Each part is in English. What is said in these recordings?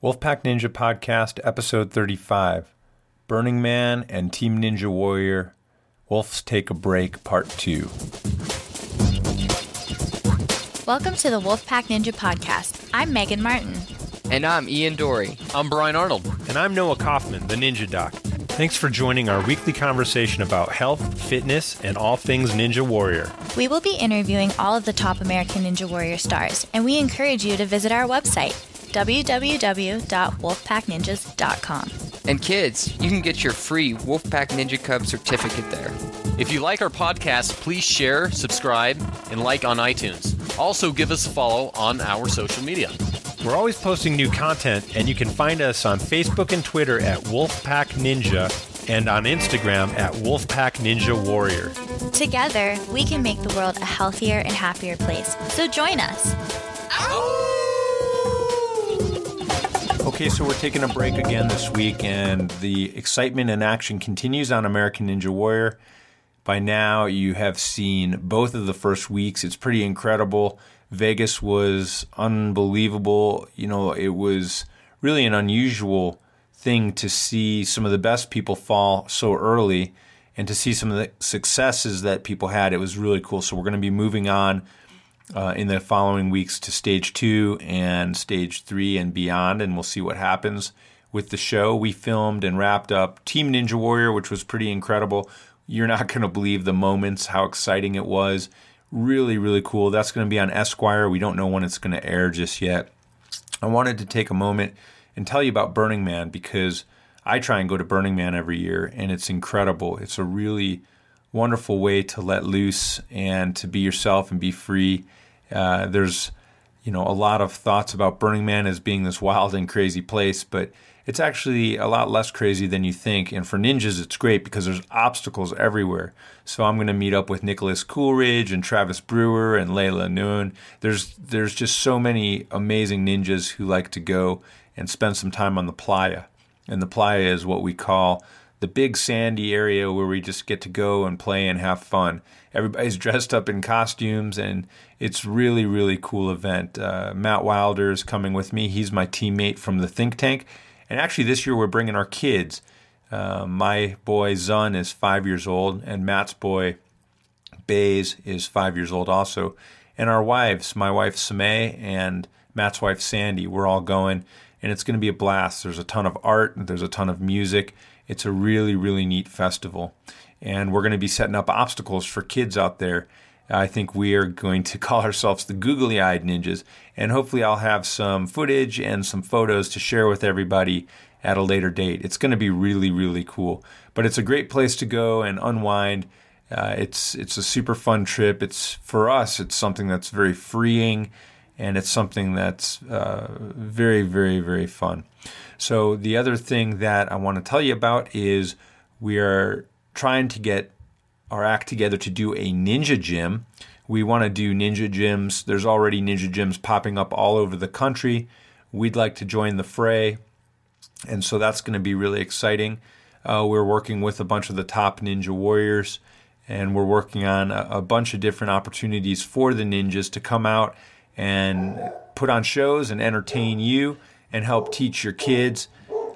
Wolfpack Ninja Podcast, Episode 35 Burning Man and Team Ninja Warrior Wolves Take a Break, Part 2. Welcome to the Wolfpack Ninja Podcast. I'm Meagan Martin. And I'm Ian Dory. I'm Brian Arnold. And I'm Noah Kaufman, the Ninja Doc. Thanks for joining our weekly conversation about health, fitness, and all things Ninja Warrior. We will be interviewing all of the top American Ninja Warrior stars, and we encourage you to visit our website, www.wolfpackninjas.com. And kids, you can get your free Wolfpack Ninja Cub certificate there. If you like our podcast, please share, subscribe, and like on iTunes. Also, give us a follow on our social media. We're always posting new content, and you can find us on Facebook and Twitter at Wolfpack Ninja and on Instagram at Wolfpack Ninja Warrior. Together, we can make the world a healthier and happier place. So join us. Okay, so we're taking a break again this week, and the excitement and action continues on American Ninja Warrior. By now, you have seen both of the first weeks. It's pretty incredible. Vegas was unbelievable. You know, it was really an unusual thing to see some of the best people fall so early and to see some of the successes that people had. It was really cool. So, we're going to be moving on uh, in the following weeks to stage two and stage three and beyond, and we'll see what happens with the show. We filmed and wrapped up Team Ninja Warrior, which was pretty incredible. You're not going to believe the moments, how exciting it was. Really, really cool. That's going to be on Esquire. We don't know when it's going to air just yet. I wanted to take a moment and tell you about Burning Man because I try and go to Burning Man every year, and it's incredible. It's a really wonderful way to let loose and to be yourself and be free. Uh, there's, you know, a lot of thoughts about Burning Man as being this wild and crazy place, but it's actually a lot less crazy than you think. And for ninjas, it's great because there's obstacles everywhere. So I'm going to meet up with Nicholas Coolridge and Travis Brewer and Layla Noon. There's there's just so many amazing ninjas who like to go and spend some time on the playa. And the playa is what we call the big sandy area where we just get to go and play and have fun. Everybody's dressed up in costumes, and it's really, really cool event. Uh, Matt Wilder is coming with me. He's my teammate from the think tank. And actually, this year we're bringing our kids. Uh, my boy Zun is five years old, and Matt's boy Bays is five years old also. And our wives, my wife Samay and Matt's wife Sandy, we're all going, and it's going to be a blast. There's a ton of art, there's a ton of music. It's a really, really neat festival. And we're going to be setting up obstacles for kids out there. I think we are going to call ourselves the googly eyed ninjas. And hopefully, I'll have some footage and some photos to share with everybody at a later date. It's going to be really, really cool. But it's a great place to go and unwind. Uh, it's it's a super fun trip. It's for us. It's something that's very freeing, and it's something that's uh, very, very, very fun. So the other thing that I want to tell you about is we are trying to get our act together to do a ninja gym. We want to do ninja gyms. There's already ninja gyms popping up all over the country. We'd like to join the fray. And so that's going to be really exciting. Uh, we're working with a bunch of the top ninja warriors, and we're working on a, a bunch of different opportunities for the ninjas to come out and put on shows and entertain you and help teach your kids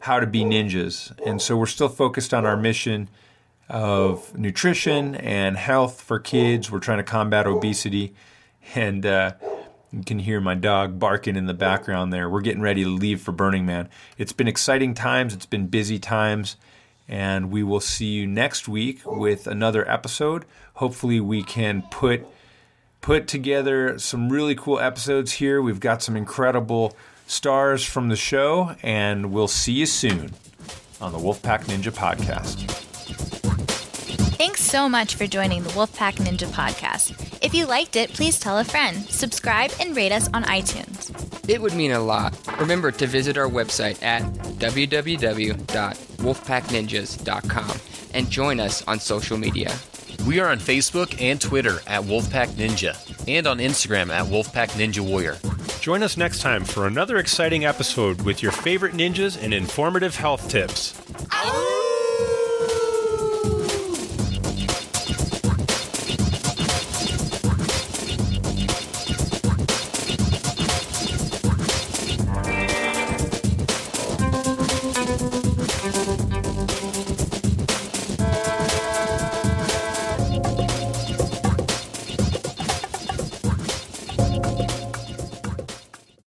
how to be ninjas. And so we're still focused on our mission of nutrition and health for kids. We're trying to combat obesity. And uh, you can hear my dog barking in the background there. We're getting ready to leave for Burning Man. It's been exciting times, it's been busy times. And we will see you next week with another episode. Hopefully, we can put put together some really cool episodes here. We've got some incredible stars from the show, and we'll see you soon on the Wolfpack Ninja Podcast. Thanks so much for joining the Wolfpack Ninja Podcast. If you liked it, please tell a friend, subscribe, and rate us on iTunes. It would mean a lot. Remember to visit our website at www.wolfpackninjas.com and join us on social media. We are on Facebook and Twitter at Wolfpack Ninja and on Instagram at Wolfpack Ninja Warrior. Join us next time for another exciting episode with your favorite ninjas and informative health tips. Ow!